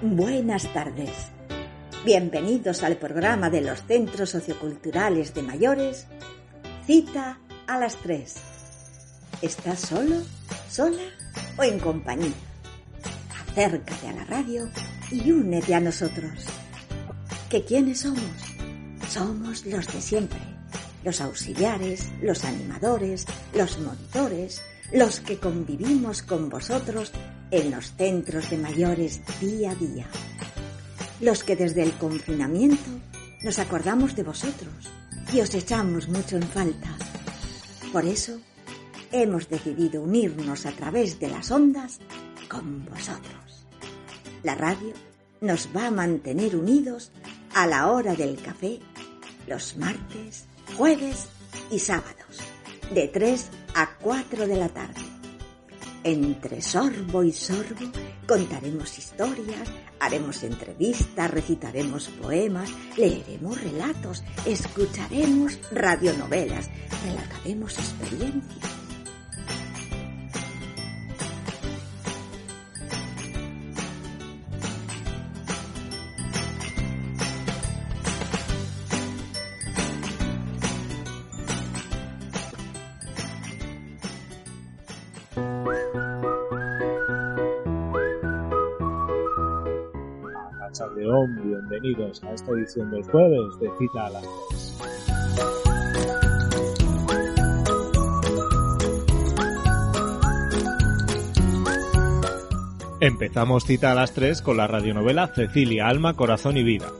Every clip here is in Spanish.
Buenas tardes. Bienvenidos al programa de los Centros Socioculturales de Mayores. Cita a las tres. ¿Estás solo, sola o en compañía? Acércate a la radio y únete a nosotros. ¿Que quiénes somos? Somos los de siempre. Los auxiliares, los animadores, los monitores, los que convivimos con vosotros en los centros de mayores día a día. Los que desde el confinamiento nos acordamos de vosotros y os echamos mucho en falta. Por eso hemos decidido unirnos a través de las ondas con vosotros. La radio nos va a mantener unidos a la hora del café los martes, jueves y sábados, de 3 a 4 de la tarde. Entre sorbo y sorbo contaremos historias, haremos entrevistas, recitaremos poemas, leeremos relatos, escucharemos radionovelas, relataremos experiencias. Bienvenidos a esta edición del jueves de Cita a las 3. Empezamos Cita a las 3 con la radionovela Cecilia, Alma, Corazón y Vida.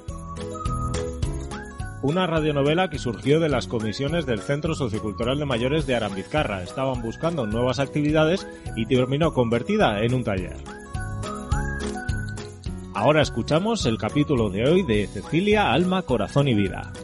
Una radionovela que surgió de las comisiones del Centro Sociocultural de Mayores de Arambizcarra. Estaban buscando nuevas actividades y terminó convertida en un taller. Ahora escuchamos el capítulo de hoy de Cecilia, Alma, Corazón y Vida.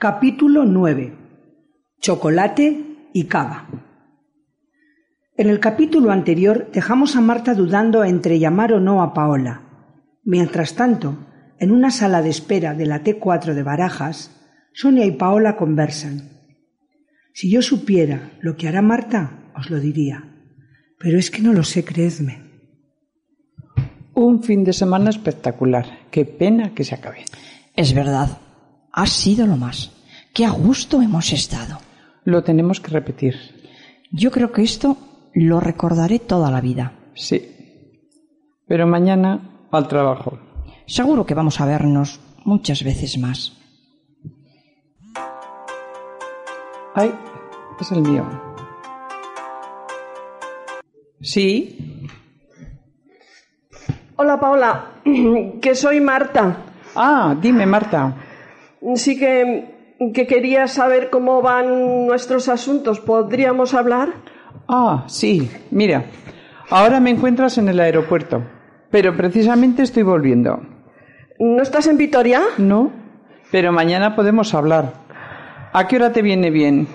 Capítulo 9. Chocolate y cava. En el capítulo anterior dejamos a Marta dudando entre llamar o no a Paola. Mientras tanto, en una sala de espera de la T4 de Barajas, Sonia y Paola conversan. Si yo supiera lo que hará Marta, os lo diría. Pero es que no lo sé, creedme. Un fin de semana espectacular. Qué pena que se acabe. Es verdad, ha sido lo más. Qué a gusto hemos estado. Lo tenemos que repetir. Yo creo que esto lo recordaré toda la vida. Sí. Pero mañana al trabajo. Seguro que vamos a vernos muchas veces más. Ay, es el mío. Sí. Hola Paola, que soy Marta. Ah, dime, Marta. Sí que, que quería saber cómo van nuestros asuntos. ¿Podríamos hablar? Ah, sí. Mira, Ahora me encuentras en el aeropuerto, pero precisamente estoy volviendo. ¿No estás en Vitoria? No, pero mañana podemos hablar. ¿A qué hora te viene bien?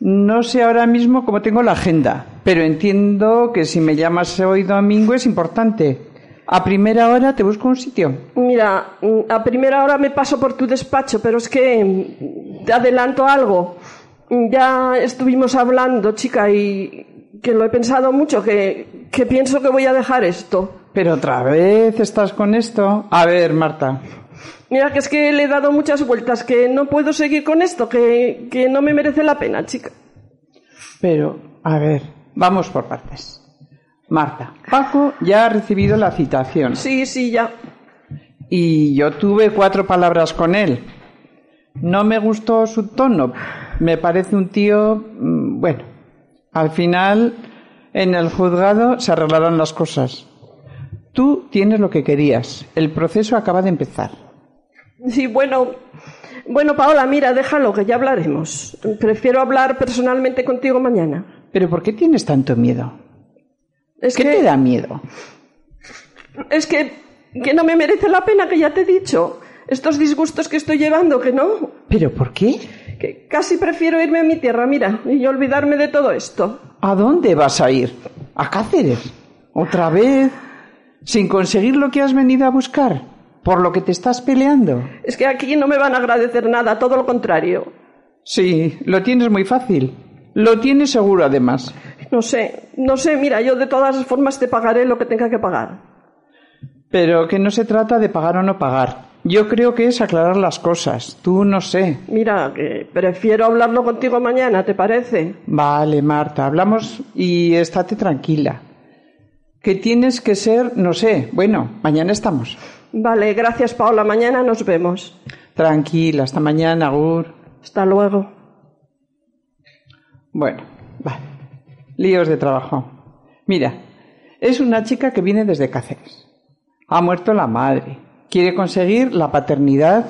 No sé ahora mismo cómo tengo la agenda, pero entiendo que si me llamas hoy domingo es importante. A primera hora te busco un sitio. Mira, mm, a primera hora me paso por tu despacho, pero es que mm, te adelanto algo. Mm, Ya estuvimos hablando, chica, y que lo he pensado mucho, que, que pienso que voy a dejar esto. Pero otra vez estás con esto. A ver, Marta. Mira, que es que le he dado muchas vueltas, que no puedo seguir con esto, que, que no me merece la pena, chica. Pero, a ver, vamos por partes. Marta, Paco ya ha recibido la citación Sí, sí, ya. y yo tuve cuatro palabras con él. No me gustó su tono. Me parece un tío, mm, bueno, al final en el juzgado se arreglarán las cosas. Tú tienes lo que querías. El proceso acaba de empezar. Sí, bueno, bueno, Paola, mira, déjalo, que ya hablaremos. Prefiero hablar personalmente contigo mañana. Pero ¿por qué tienes tanto miedo? Es ¿Qué que, te da miedo? es que, que no me merece la pena, que ya te he dicho. Estos disgustos que estoy llevando, que no. ¿Pero por qué? Que casi prefiero irme a mi tierra, mira, y olvidarme de todo esto. ¿A dónde vas a ir? ¿A Cáceres? ¿Otra vez? ¿Sin conseguir lo que has venido a buscar? ¿Por lo que te estás peleando? Es que aquí no me van a agradecer nada, todo lo contrario. Sí, lo tienes muy fácil. Lo tienes seguro, además. No sé, no sé, mira, yo de todas formas te pagaré lo que tenga que pagar. Pero que no se trata de pagar o no pagar. Yo creo que es aclarar las cosas. Tú no sé. Mira, que prefiero hablarlo contigo mañana, ¿te parece? Vale, Marta, hablamos y estate tranquila. Que tienes que ser, no sé, bueno, mañana estamos. Vale, gracias Paola, mañana nos vemos. Tranquila, hasta mañana, Gur. Hasta luego. Bueno. Líos de trabajo. Mira, es una chica que viene desde Cáceres. Ha muerto la madre. Quiere conseguir la paternidad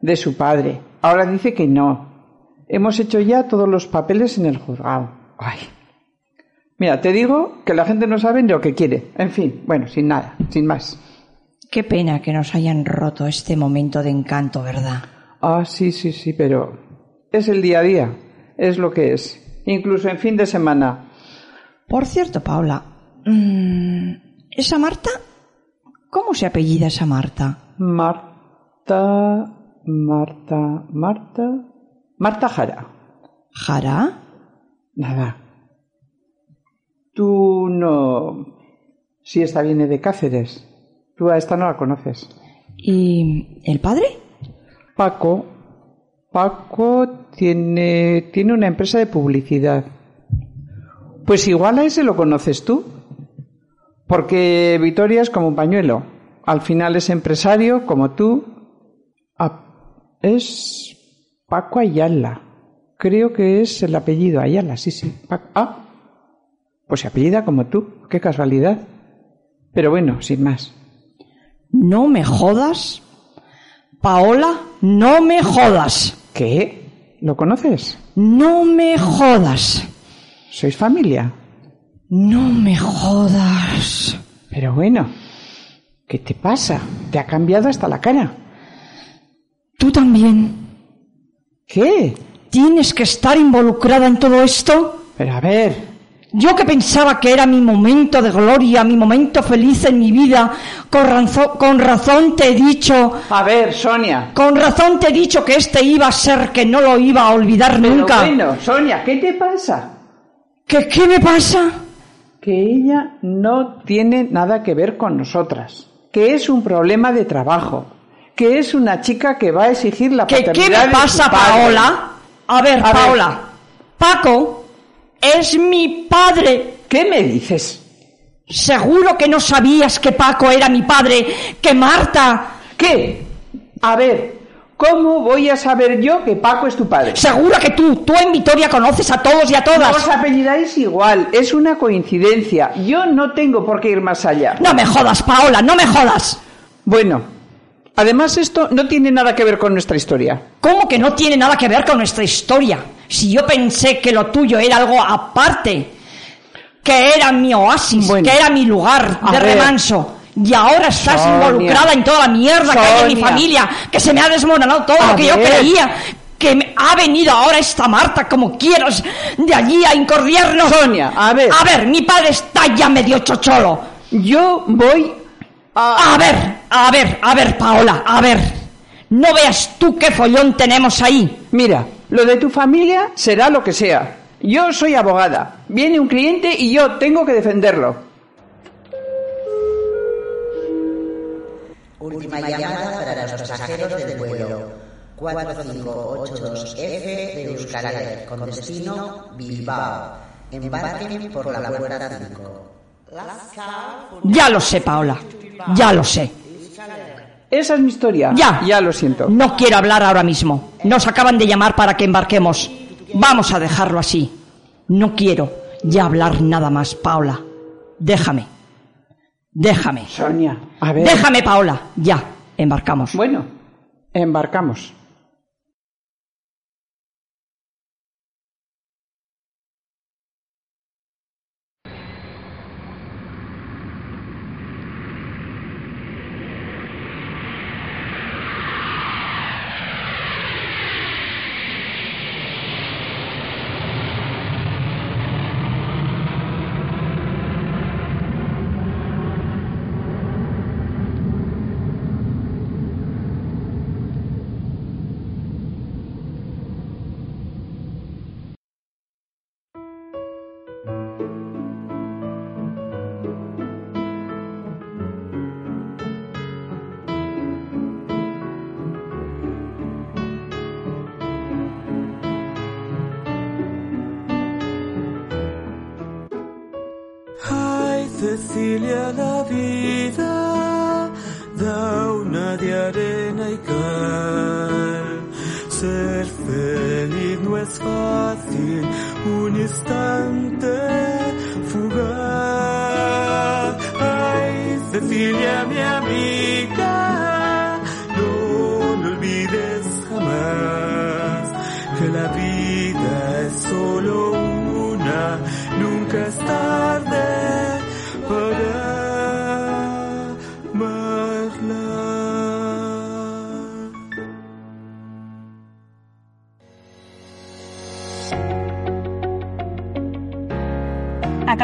de su padre. Ahora dice que no. Hemos hecho ya todos los papeles en el juzgado. Ay. Mira, te digo que la gente no sabe ni lo que quiere. En fin, bueno, sin nada, sin más. Qué pena que nos hayan roto este momento de encanto, ¿verdad? Ah, sí, sí, sí, pero es el día a día. Es lo que es. Incluso en fin de semana. Por cierto, Paula, mm, ¿esa Marta? ¿Cómo se apellida esa Marta? Marta, Marta, Marta. Marta Jara. ¿Jara? Nada. Tú no. Si esta viene de Cáceres. Tú a esta no la conoces. ¿Y el padre? Paco. Paco tiene, tiene una empresa de publicidad. Pues igual a ese lo conoces tú. Porque Vitoria es como un pañuelo. Al final es empresario, como tú. Es Paco Ayala. Creo que es el apellido Ayala, sí, sí. Ah, pues se apellida como tú. Qué casualidad. Pero bueno, sin más. No me jodas. Paola, no me jodas. ¿Qué? ¿Lo conoces? No me jodas. ¿Sois familia? No me jodas. Pero bueno, ¿qué te pasa? Te ha cambiado hasta la cara. ¿Tú también ¿Qué? tienes que estar involucrada en todo esto? Pero a ver, Yo que pensaba que era mi momento de gloria, mi momento feliz en mi vida, con, ranzo- con razón te he dicho, a ver, Sonia. con razón te he dicho que este iba a ser que no lo iba a olvidar Pero nunca. bueno, Sonia, ¿qué te pasa? ¿Qué, ¿Qué me pasa? Que ella no tiene nada que ver con nosotras. Que es un problema de trabajo. Que es una chica que va a exigir la ¿Qué, paternidad qué me de pasa. Paola? A ver, A ver. Paola. Paco es mi padre. ¿Qué me dices? Seguro que no sabías que Paco era mi padre, que Marta. ¿Qué? A ver, ¿cómo voy a saber yo que Paco es tu padre? Seguro que tú, tú en Vitoria conoces a todos y a No todas. os apellidáis igual, es una coincidencia. Yo no tengo por qué ir más allá. No me jodas, Paola, no me jodas. Bueno, además esto no tiene nada que ver con nuestra historia. ¿Cómo que no tiene nada que ver con nuestra historia? Si yo pensé que lo tuyo era algo aparte. que era mi oasis, Bueno. que era mi lugar de ver. remanso. Y ahora estás Sonia. involucrada en toda la mierda que hay en mi familia, que se me ha desmoronado todo A lo que yo creía. Que me- ha venido ahora esta Marta, como quieras, de allí a incordiarnos. Sonia, a ver. A ver, mi padre está ya medio chocholo. Yo voy a... A ver, a ver, a ver, Paola, a ver. No veas tú qué follón tenemos ahí. Mira, lo de tu familia será lo que sea. Yo soy abogada. Viene un cliente y yo tengo que defenderlo. Última llamada para los pasajeros del vuelo 4582F de Euskaltel con destino Bilbao. Embarquen por la puerta 5. Ya lo sé, Paola. Ya lo sé. Esa es mi historia. Ya. Ya lo siento. No quiero hablar ahora mismo. Nos acaban de llamar para que embarquemos. Vamos a dejarlo así. No quiero ya hablar nada más, Paola. Déjame. Déjame. Sonia, a ver. Déjame, Paola. Ya. Embarcamos. Bueno, embarcamos.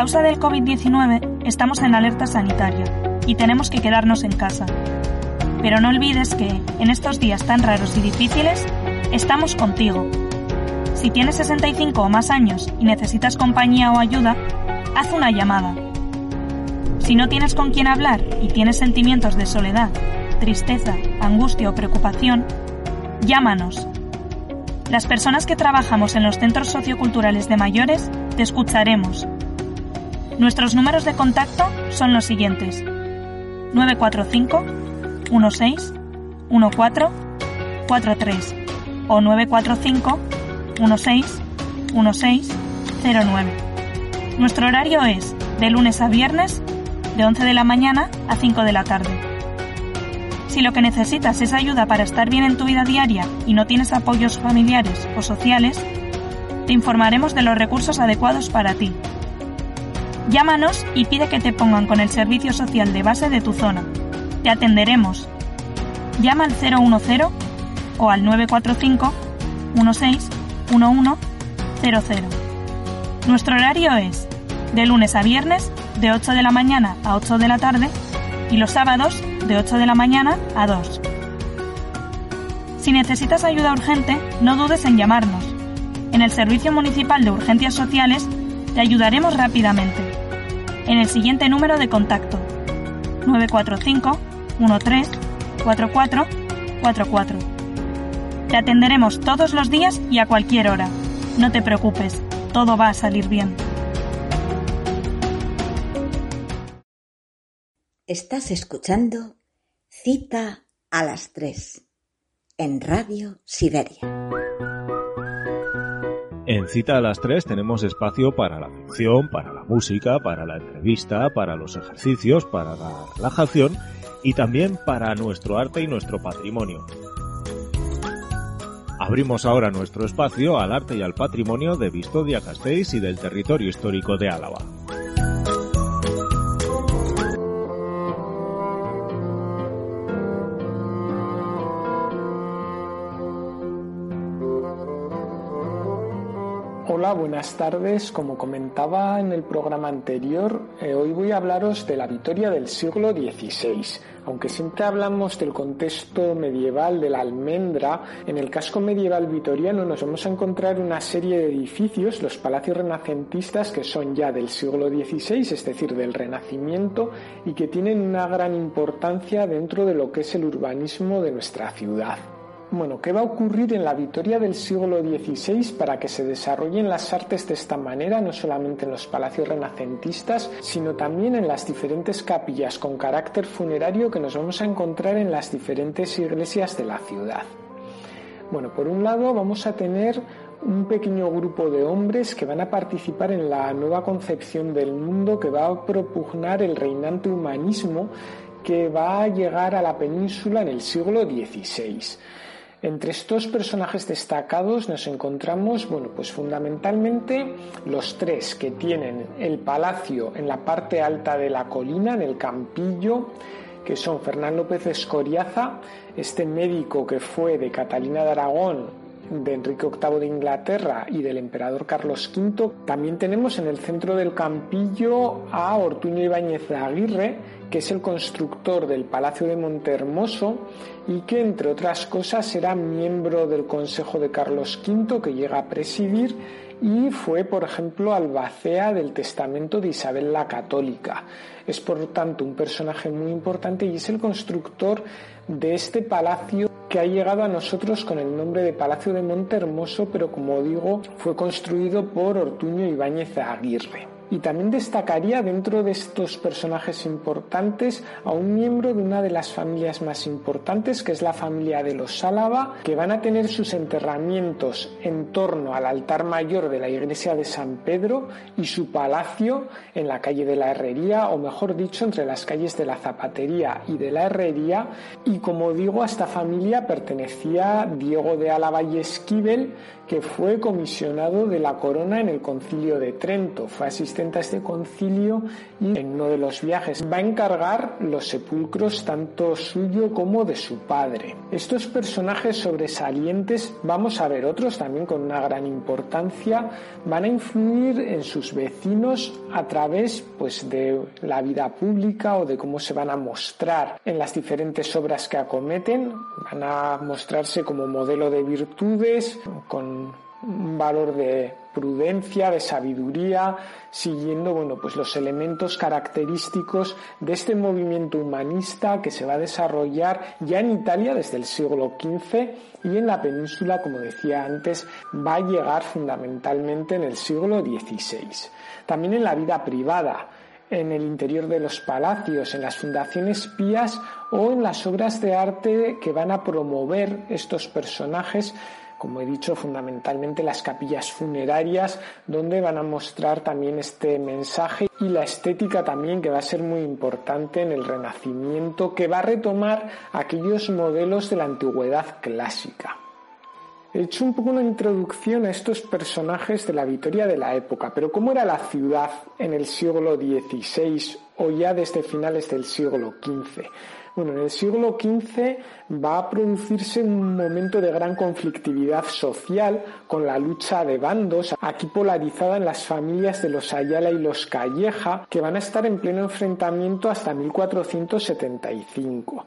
Causa del COVID-19 estamos en alerta sanitaria y tenemos que quedarnos en casa. Pero no olvides que, en estos días tan raros y difíciles, estamos contigo. Si tienes 65 o más años y necesitas compañía o ayuda, haz una llamada. Si no tienes con quién hablar y tienes sentimientos de soledad, tristeza, angustia o preocupación, llámanos. Las personas que trabajamos en los centros socioculturales de mayores te escucharemos. Nuestros números de contacto son los siguientes. 945 16 14 43 o 945 16 16 09. Nuestro horario es de lunes a viernes de 11 de la mañana a 5 de la tarde. Si lo que necesitas es ayuda para estar bien en tu vida diaria y no tienes apoyos familiares o sociales, te informaremos de los recursos adecuados para ti. Llámanos y pide que te pongan con el servicio social de base de tu zona. Te atenderemos. Llama al 010 o al 945 16 1100. Nuestro horario es de lunes a viernes de 8 de la mañana a 8 de la tarde y los sábados de 8 de la mañana a 2. Si necesitas ayuda urgente, no dudes en llamarnos. En el Servicio Municipal de Urgencias Sociales te ayudaremos rápidamente. En el siguiente número de contacto 945 13 44 44. Te atenderemos todos los días y a cualquier hora. No te preocupes, todo va a salir bien. Estás escuchando Cita a las 3 en Radio Siberia. En Cita a las 3 tenemos espacio para la ficción, para la música, para la entrevista, para los ejercicios, para la relajación y también para nuestro arte y nuestro patrimonio. Abrimos ahora nuestro espacio al arte y al patrimonio de Vistodia Gasteiz y del territorio histórico de Álava. Buenas tardes. Como comentaba en el programa anterior, eh, hoy voy a hablaros de la Vitoria del siglo XVI. Aunque siempre hablamos del contexto medieval de la almendra, en el casco medieval vitoriano nos vamos a encontrar una serie de edificios, los palacios renacentistas, que son ya del siglo XVI, es decir, del Renacimiento, y que tienen una gran importancia dentro de lo que es el urbanismo de nuestra ciudad. Bueno, ¿qué va a ocurrir en la Vitoria del siglo XVI para que se desarrollen las artes de esta manera, no solamente en los palacios renacentistas, sino también en las diferentes capillas con carácter funerario que nos vamos a encontrar en las diferentes iglesias de la ciudad? Bueno, por un lado vamos a tener un pequeño grupo de hombres que van a participar en la nueva concepción del mundo que va a propugnar el reinante humanismo que va a llegar a la península en el siglo XVI. Entre estos personajes destacados nos encontramos, bueno, pues fundamentalmente los tres que tienen el palacio en la parte alta de la colina, en el Campillo, que son Fernán López Escoriaza, este médico que fue de Catalina de Aragón de Enrique VIII de Inglaterra y del emperador Carlos V. También tenemos en el centro del Campillo a Ortuño Ibáñez de Aguirre, que es el constructor del Palacio de Montehermoso y que, entre otras cosas, era miembro del Consejo de Carlos V, que llega a presidir, y fue, por ejemplo, albacea del testamento de Isabel la Católica. Es, por tanto, un personaje muy importante y es el constructor de este palacio que ha llegado a nosotros con el nombre de Palacio de Montehermoso, pero como digo, fue construido por Ortuño Ibáñez Aguirre. Y también destacaría dentro de estos personajes importantes a un miembro de una de las familias más importantes, que es la familia de los Álava, que van a tener sus enterramientos en torno al altar mayor de la iglesia de San Pedro y su palacio en la calle de la Herrería, o mejor dicho, entre las calles de la Zapatería y de la Herrería. Y como digo, a esta familia pertenecía Diego de Álava y Esquivel, que fue comisionado de la corona en el concilio de Trento. Fue este concilio y en uno de los viajes va a encargar los sepulcros tanto suyo como de su padre. Estos personajes sobresalientes, vamos a ver otros también con una gran importancia, van a influir en sus vecinos a través pues de la vida pública o de cómo se van a mostrar en las diferentes obras que acometen, van a mostrarse como modelo de virtudes con un valor de prudencia, de sabiduría, siguiendo bueno, pues los elementos característicos de este movimiento humanista que se va a desarrollar ya en Italia desde el siglo XV y en la península, como decía antes, va a llegar fundamentalmente en el siglo XVI. También en la vida privada, en el interior de los palacios, en las fundaciones pías o en las obras de arte que van a promover estos personajes como he dicho, fundamentalmente las capillas funerarias, donde van a mostrar también este mensaje y la estética también que va a ser muy importante en el Renacimiento, que va a retomar aquellos modelos de la antigüedad clásica. He hecho un poco una introducción a estos personajes de la Vitoria de la época, pero ¿cómo era la ciudad en el siglo XVI o ya desde finales del siglo XV? Bueno, en el siglo XV va a producirse un momento de gran conflictividad social con la lucha de bandos, aquí polarizada en las familias de los Ayala y los Calleja, que van a estar en pleno enfrentamiento hasta 1475.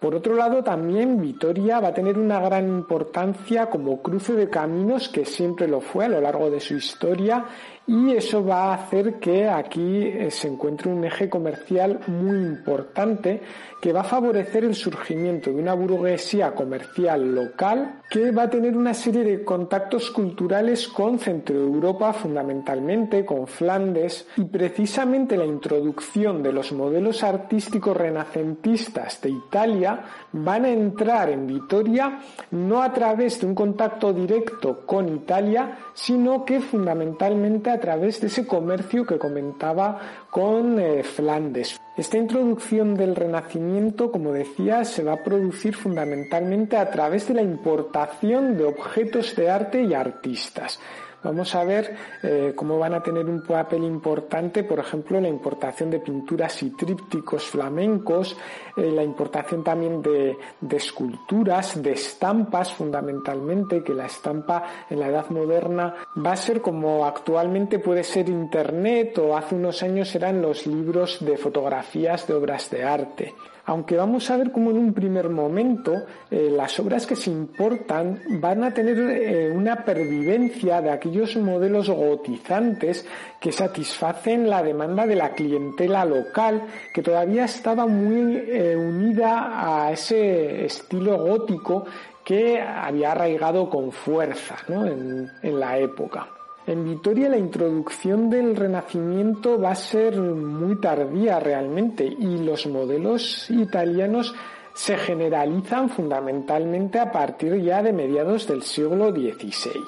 Por otro lado, también Vitoria va a tener una gran importancia como cruce de caminos que siempre lo fue a lo largo de su historia y eso va a hacer que aquí eh, se encuentre un eje comercial muy importante que va a favorecer el surgimiento de una burguesía comercial local que va a tener una serie de contactos culturales con Centro Europa fundamentalmente, con Flandes y precisamente la introducción de los modelos artísticos renacentistas de Italia van a entrar en Vitoria no a través de un contacto directo con Italia, sino que fundamentalmente a través de ese comercio que comentaba con eh, Flandes. Esta introducción del Renacimiento, como decía, se va a producir fundamentalmente a través de la importación de objetos de arte y artistas. Vamos a ver eh, cómo van a tener un papel importante, por ejemplo, la importación de pinturas y trípticos flamencos, la importación también de, de esculturas, de estampas fundamentalmente, que la estampa en la edad moderna va a ser como actualmente puede ser Internet o hace unos años eran los libros de fotografías de obras de arte aunque vamos a ver cómo en un primer momento eh, las obras que se importan van a tener eh, una pervivencia de aquellos modelos gotizantes que satisfacen la demanda de la clientela local que todavía estaba muy eh, unida a ese estilo gótico que había arraigado con fuerza en la época. En Vitoria la introducción del Renacimiento va a ser muy tardía realmente y los modelos italianos se generalizan fundamentalmente a partir ya de mediados del siglo XVI.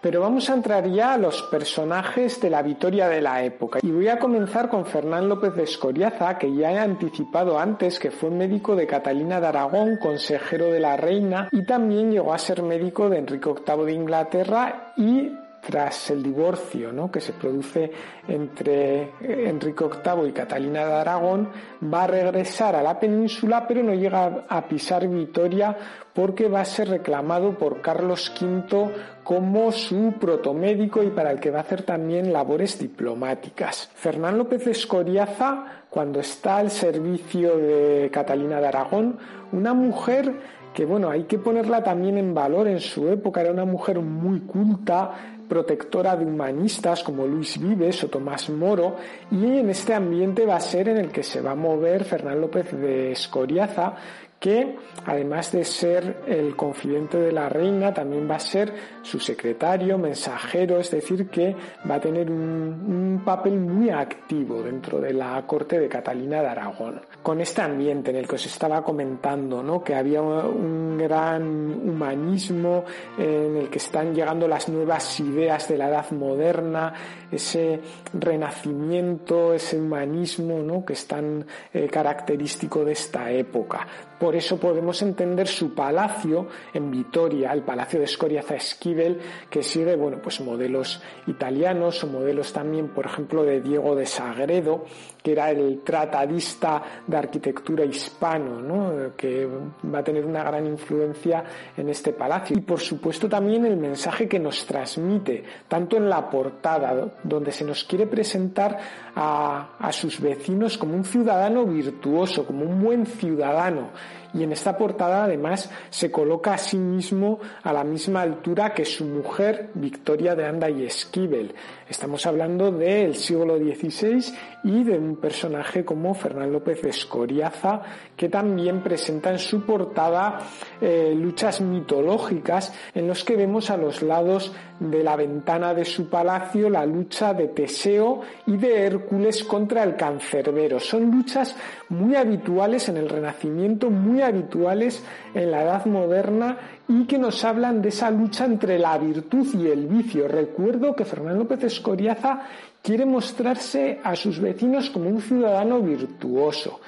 Pero vamos a entrar ya a los personajes de la Vitoria de la época. Y voy a comenzar con Fernán López de Escoriaza, que ya he anticipado antes que fue médico de Catalina de Aragón, consejero de la reina, y también llegó a ser médico de Enrique VIII de Inglaterra y tras el divorcio ¿no? que se produce entre Enrique VIII y Catalina de Aragón, va a regresar a la península, pero no llega a pisar Vitoria porque va a ser reclamado por Carlos V como su protomédico y para el que va a hacer también labores diplomáticas. Fernán López Escoriaza, cuando está al servicio de Catalina de Aragón, una mujer que bueno, hay que ponerla también en valor en su época, era una mujer muy culta, protectora de humanistas como Luis Vives o Tomás Moro, y en este ambiente va a ser en el que se va a mover Fernán López de Escoriaza, que además de ser el confidente de la reina, también va a ser su secretario, mensajero, es decir, que va a tener un, papel muy activo dentro de la corte de Catalina de Aragón. Con este ambiente en el que os estaba comentando, ¿no? que había un gran humanismo en el que están llegando las nuevas ideas de la edad moderna, ese renacimiento, ese humanismo ¿no? que es tan eh, característico de esta época. Por eso podemos entender su palacio en Vitoria, el Palacio de Escoriaza Esquivel, que sigue, bueno, pues modelos italianos o modelos también, por ejemplo, de Diego de Sagredo, que era el tratadista de arquitectura hispano, ¿no? que va a tener una gran influencia en este palacio. Y por supuesto también el mensaje que nos transmite, tanto en la portada, donde se nos quiere presentar a, a sus vecinos como un ciudadano virtuoso, como un buen ciudadano, y en esta portada además se coloca a sí mismo a la misma altura que su mujer Victoria de Anda y Esquivel. Estamos hablando del siglo XVI y de personaje como Fernán López de Escoriaza que también presenta en su portada eh, luchas mitológicas en los que vemos a los lados de la ventana de su palacio la lucha de Teseo y de Hércules contra el cancerbero. Son luchas muy habituales en el Renacimiento, muy habituales en la Edad Moderna y que nos hablan de esa lucha entre la virtud y el vicio. Recuerdo que Fernando López Escoriaza quiere mostrarse a sus vecinos como un ciudadano virtuoso.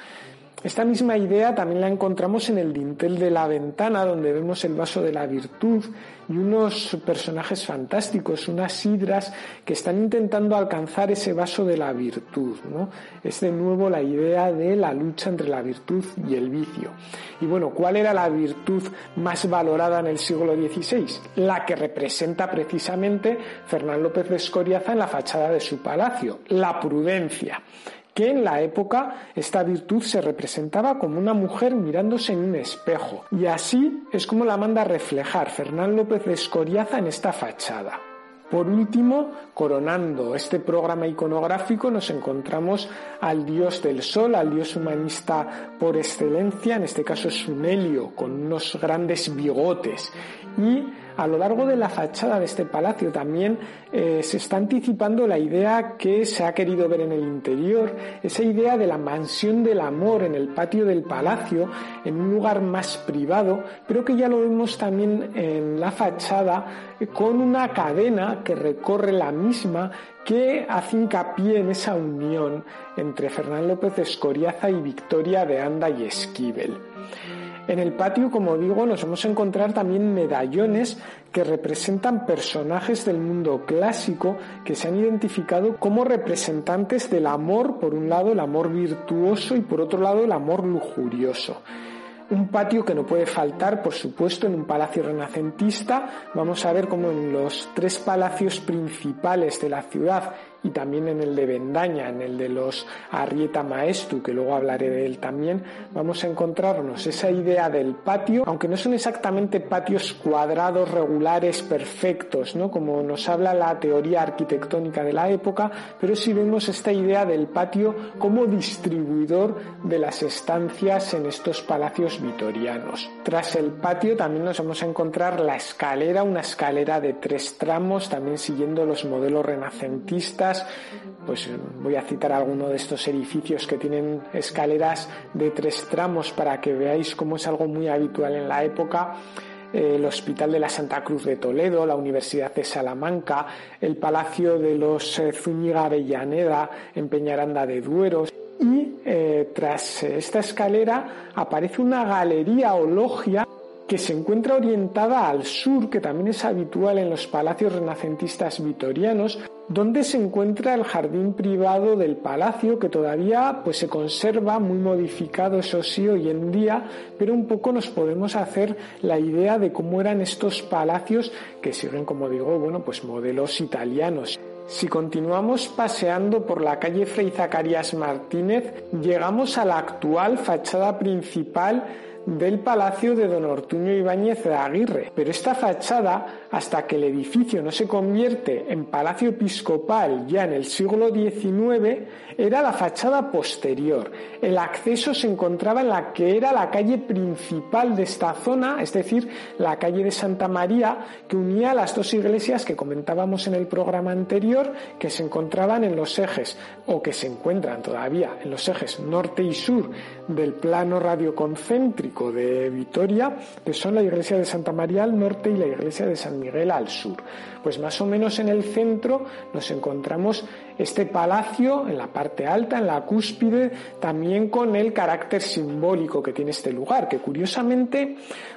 Esta misma idea también la encontramos en el dintel de la ventana, donde vemos el vaso de la virtud y unos personajes fantásticos, unas sidras que están intentando alcanzar ese vaso de la virtud. ¿no? Es de nuevo la idea de la lucha entre la virtud y el vicio. Y bueno, ¿cuál era la virtud más valorada en el siglo XVI? La que representa precisamente Fernán López de Escoriaza en la fachada de su palacio, la prudencia que en la época esta virtud se representaba como una mujer mirándose en un espejo. Y así es como la manda a reflejar Fernán López de Escoriaza en esta fachada. Por último, coronando este programa iconográfico, nos encontramos al dios del sol, al dios humanista por excelencia, en este caso es Sunelio, con unos grandes bigotes. Y a lo largo de la fachada de este palacio también eh, se está anticipando la idea que se ha querido ver en el interior, esa idea de la mansión del amor en el patio del palacio, en un lugar más privado, pero que ya lo vemos también en la fachada eh, con una cadena que recorre la misma que hace hincapié en esa unión entre Fernán López de Escoriaza y Victoria de Anda y Esquivel. En el patio, como digo, nos vamos a encontrar también medallones que representan personajes del mundo clásico que se han identificado como representantes del amor, por un lado el amor virtuoso y por otro lado el amor lujurioso. Un patio que no puede faltar, por supuesto, en un palacio renacentista. Vamos a ver cómo en los tres palacios principales de la ciudad y también en el de Vendaña, en el de los Arrieta Maestu, que luego hablaré de él también, vamos a encontrarnos esa idea del patio, aunque no son exactamente patios cuadrados, regulares, perfectos, ¿no? Como nos habla la teoría arquitectónica de la época, pero sí vemos esta idea del patio como distribuidor de las estancias en estos palacios vitorianos. Tras el patio también nos vamos a encontrar la escalera, una escalera de tres tramos, también siguiendo los modelos renacentistas, pues voy a citar alguno de estos edificios que tienen escaleras de tres tramos para que veáis cómo es algo muy habitual en la época el Hospital de la Santa Cruz de Toledo, la Universidad de Salamanca, el Palacio de los eh, Zúñiga Avellaneda en Peñaranda de Duero. Y eh, tras esta escalera aparece una galería o logia que se encuentra orientada al sur, que también es habitual en los palacios renacentistas vitorianos, donde se encuentra el jardín privado del palacio, que todavía pues se conserva muy modificado, eso sí, hoy en día, pero un poco nos podemos hacer la idea de cómo eran estos palacios que siguen, como digo, bueno, pues modelos italianos. Si continuamos paseando por la calle Fray Zacarías Martínez, llegamos a la actual fachada principal del palacio de don Ortuño Ibáñez de Aguirre. Pero esta fachada, hasta que el edificio no se convierte en palacio episcopal ya en el siglo XIX, era la fachada posterior. El acceso se encontraba en la que era la calle principal de esta zona, es decir, la calle de Santa María, que unía las dos iglesias que comentábamos en el programa anterior, que se encontraban en los ejes, o que se encuentran todavía en los ejes norte y sur del plano radioconcéntrico de Vitoria, que son la iglesia de Santa María al norte y la iglesia de San Miguel al sur. Pues más o menos en el centro nos encontramos este palacio en la parte alta, en la cúspide, también con el carácter simbólico que tiene este lugar, que curiosamente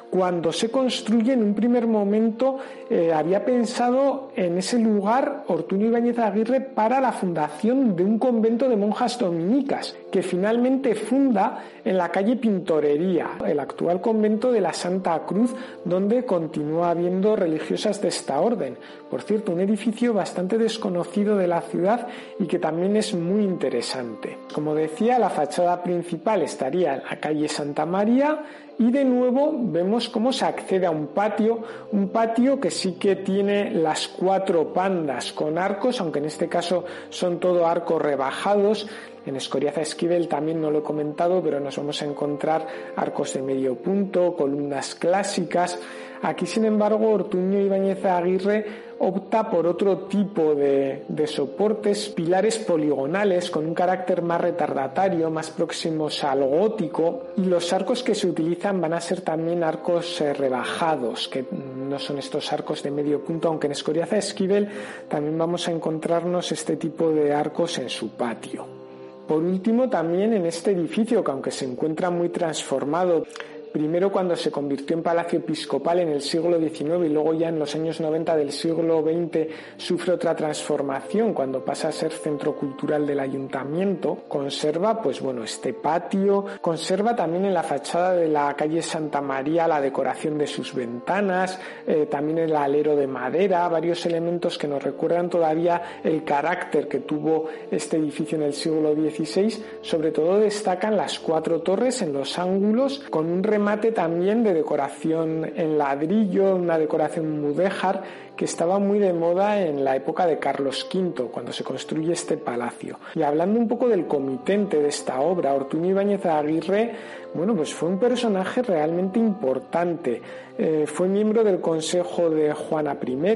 cuando se construye en un primer momento eh, había pensado en ese lugar Ortuño Ibáñez Aguirre para la fundación de un convento de monjas dominicas que finalmente funda en la calle Pintorería, el actual convento de la Santa Cruz, donde continúa habiendo religiosas de esta orden. Por cierto, un edificio bastante desconocido de la ciudad y que también es muy interesante. Como decía, la fachada principal estaría en la calle Santa María y de nuevo vemos cómo se accede a un patio, un patio que sí que tiene las cuatro pandas con arcos, aunque en este caso son todo arcos rebajados. En Escoriaza Esquivel también no lo he comentado, pero nos vamos a encontrar arcos de medio punto, columnas clásicas. Aquí, sin embargo, Ortuño Ibáñez Aguirre opta por otro tipo de, soportes, pilares poligonales con un carácter más retardatario, más próximos al gótico, y los arcos que se utilizan van a ser también arcos eh, rebajados, que no son estos arcos de medio punto, aunque en Escoriaza Esquivel también vamos a encontrarnos este tipo de arcos en su patio. Por último, también en este edificio, que aunque se encuentra muy transformado, primero cuando se convirtió en palacio episcopal en el siglo XIX y luego ya en los años 90 del siglo XX sufre otra transformación. Cuando pasa a ser centro cultural del ayuntamiento, conserva pues bueno este patio, conserva también en la fachada de la calle Santa María la decoración de sus ventanas, eh, también el alero de madera, varios elementos que nos recuerdan todavía el carácter que tuvo este edificio en el siglo XVI, sobre todo destacan las cuatro torres en los ángulos con un remate también de decoración en ladrillo, una decoración mudéjar que estaba muy de moda en la época de Carlos V, cuando se construye este palacio. Y hablando un poco del comitente de esta obra, Ortuño Ibáñez Aguirre, bueno, pues fue un personaje realmente importante. Eh, fue miembro del Consejo de Juana I,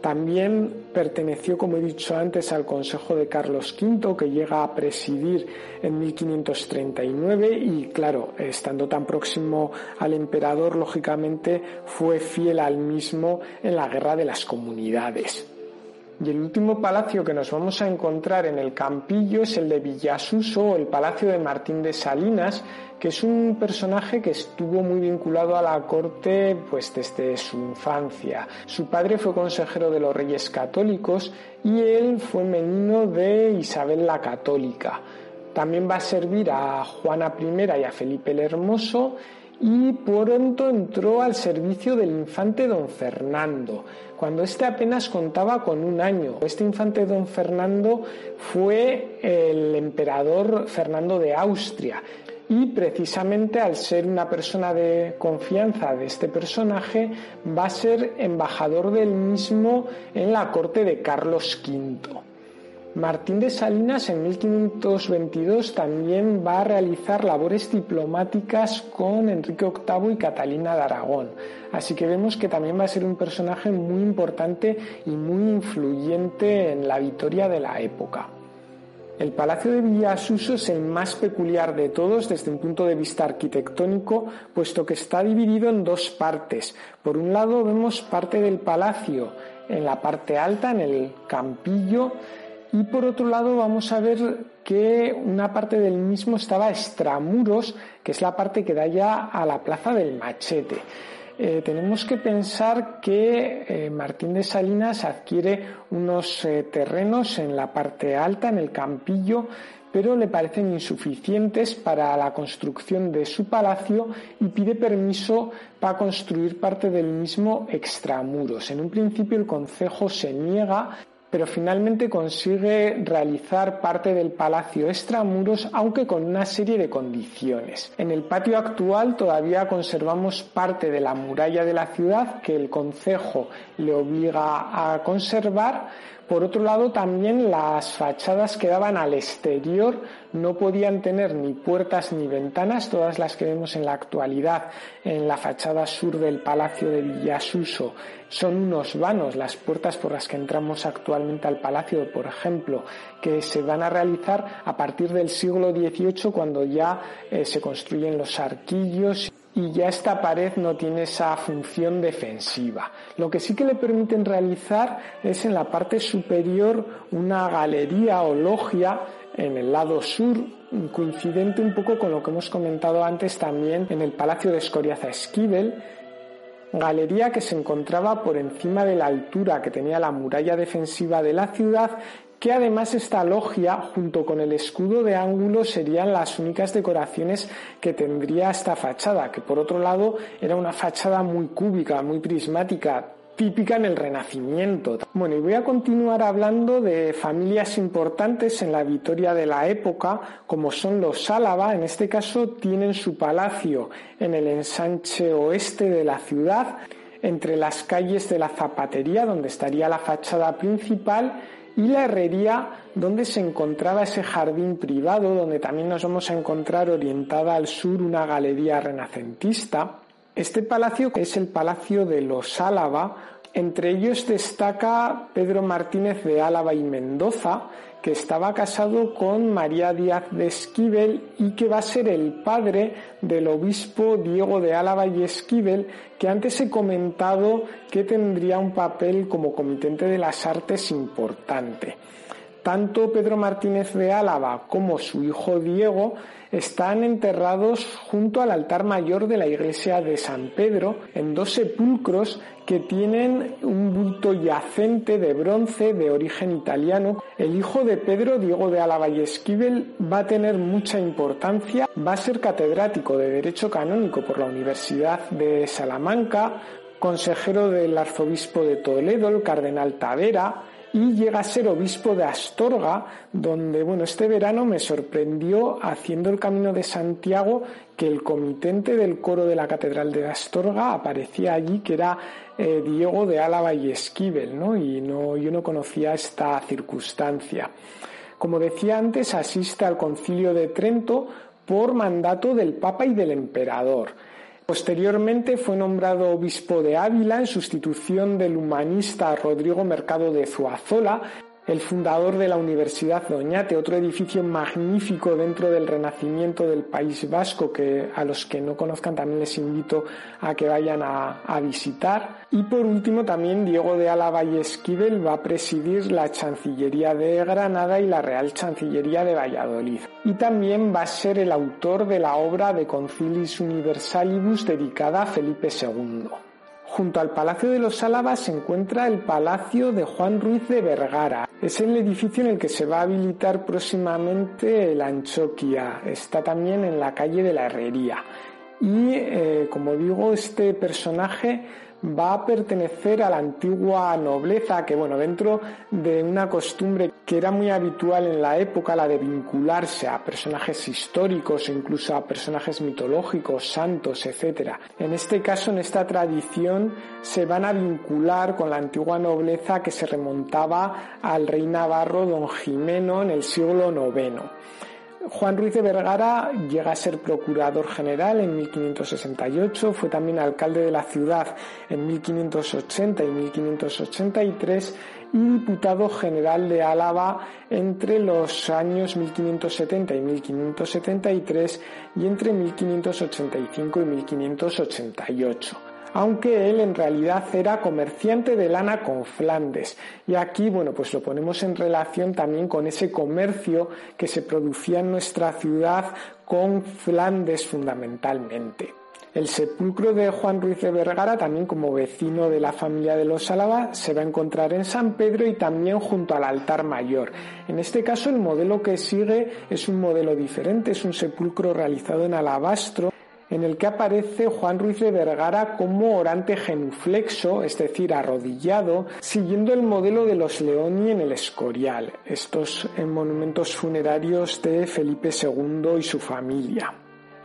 también perteneció, como he dicho antes, al Consejo de Carlos V, que llega a presidir en 1539 y, claro, estando tan próximo al emperador, lógicamente fue fiel al mismo en la guerra de las comunidades. Y el último palacio que nos vamos a encontrar en el Campillo es el de Villasuso el Palacio de Martín de Salinas, que es un personaje que estuvo muy vinculado a la corte pues desde su infancia. Su padre fue consejero de los Reyes Católicos y él fue menino de Isabel la Católica. También va a servir a Juana I y a Felipe el Hermoso y pronto entró al servicio del infante don Fernando, cuando éste apenas contaba con un año. Este infante don Fernando fue el emperador Fernando de Austria y precisamente al ser una persona de confianza de este personaje va a ser embajador del mismo en la corte de Carlos V. Martín de Salinas en 1522 también va a realizar labores diplomáticas con Enrique VIII y Catalina de Aragón. Así que vemos que también va a ser un personaje muy importante y muy influyente en la Vitoria de la época. El Palacio de Villasuso es el más peculiar de todos desde un punto de vista arquitectónico, puesto que está dividido en dos partes. Por un lado vemos parte del palacio en la parte alta, en el campillo, y por otro lado vamos a ver que una parte del mismo estaba extramuros, que es la parte que da ya a la plaza del machete. Eh, tenemos que pensar que eh, Martín de Salinas adquiere unos eh, terrenos en la parte alta, en el campillo, pero le parecen insuficientes para la construcción de su palacio y pide permiso para construir parte del mismo extramuros. En un principio el concejo se niega pero finalmente consigue realizar parte del palacio extramuros, aunque con una serie de condiciones. En el patio actual todavía conservamos parte de la muralla de la ciudad que el concejo le obliga a conservar, por otro lado, también las fachadas que daban al exterior no podían tener ni puertas ni ventanas, todas las que vemos en la actualidad en la fachada sur del Palacio de Villasuso. Son unos vanos, las puertas por las que entramos actualmente al palacio, por ejemplo, que se van a realizar a partir del siglo XVIII cuando ya eh, se construyen los arquillos y ya esta pared no tiene esa función defensiva. Lo que sí que le permiten realizar es en la parte superior una galería o logia en el lado sur, coincidente un poco con lo que hemos comentado antes también en el Palacio de Escoriaza Esquivel, galería que se encontraba por encima de la altura que tenía la muralla defensiva de la ciudad que además esta logia junto con el escudo de ángulo serían las únicas decoraciones que tendría esta fachada, que por otro lado era una fachada muy cúbica, muy prismática, típica en el Renacimiento. Bueno, y voy a continuar hablando de familias importantes en la Vitoria de la época, como son los Álava. En este caso tienen su palacio en el ensanche oeste de la ciudad, entre las calles de la Zapatería, donde estaría la fachada principal, y la herrería donde se encontraba ese jardín privado donde también nos vamos a encontrar orientada al sur una galería renacentista. Este palacio es el Palacio de los Álava, entre ellos destaca Pedro Martínez de Álava y Mendoza, que estaba casado con María Díaz de Esquivel y que va a ser el padre del obispo Diego de Álava y Esquivel, que antes he comentado que tendría un papel como comitente de las artes importante. Tanto Pedro Martínez de Álava como su hijo Diego están enterrados junto al altar mayor de la iglesia de San Pedro en dos sepulcros que tienen un bulto yacente de bronce de origen italiano. El hijo de Pedro, Diego de Álava y Esquivel, va a tener mucha importancia, va a ser catedrático de Derecho Canónico por la Universidad de Salamanca, consejero del arzobispo de Toledo, el cardenal Tavera, y llega a ser obispo de Astorga, donde, bueno, este verano me sorprendió haciendo el camino de Santiago que el comitente del coro de la Catedral de Astorga aparecía allí, que era eh, Diego de Álava y Esquivel, ¿no? Y no, yo no conocía esta circunstancia. Como decía antes, asiste al concilio de Trento por mandato del Papa y del Emperador. Posteriormente fue nombrado obispo de Ávila en sustitución del humanista Rodrigo Mercado de Zuazola el fundador de la Universidad de Oñate, otro edificio magnífico dentro del renacimiento del País Vasco que a los que no conozcan también les invito a que vayan a, visitar. Y por último también Diego de Álava y Esquivel va a presidir la Chancillería de Granada y la Real Chancillería de Valladolid. Y también va a ser el autor de la obra de Concilis Universalibus dedicada a Felipe II. Junto al Palacio de los Álava se encuentra el Palacio de Juan Ruiz de Vergara. Es el edificio en el que se va a habilitar próximamente la Anchoquia. Está también en la calle de la Herrería. Y, eh, como digo, este personaje va a pertenecer a la antigua nobleza, que bueno, dentro de una costumbre que era muy habitual en la época, la de vincularse a personajes históricos, incluso a personajes mitológicos, santos, etc. En este caso, en esta tradición, se van a vincular con la antigua nobleza que se remontaba al rey navarro don Jimeno en el siglo IX. Juan Ruiz de Vergara llega a ser procurador general en 1568, fue también alcalde de la ciudad en 1580 y 1583 y diputado general de Álava entre los años 1570 y 1573 y entre 1585 y 1588 aunque él en realidad era comerciante de lana con Flandes. Y aquí, bueno, pues lo ponemos en relación también con ese comercio que se producía en nuestra ciudad con Flandes fundamentalmente. El sepulcro de Juan Ruiz de Vergara, también como vecino de la familia de los Álava, se va a encontrar en San Pedro y también junto al altar mayor. En este caso el modelo que sigue es un modelo diferente, es un sepulcro realizado en alabastro en el que aparece Juan Ruiz de Vergara como orante genuflexo, es decir, arrodillado, siguiendo el modelo de los Leoni en el Escorial, estos monumentos funerarios de Felipe II y su familia.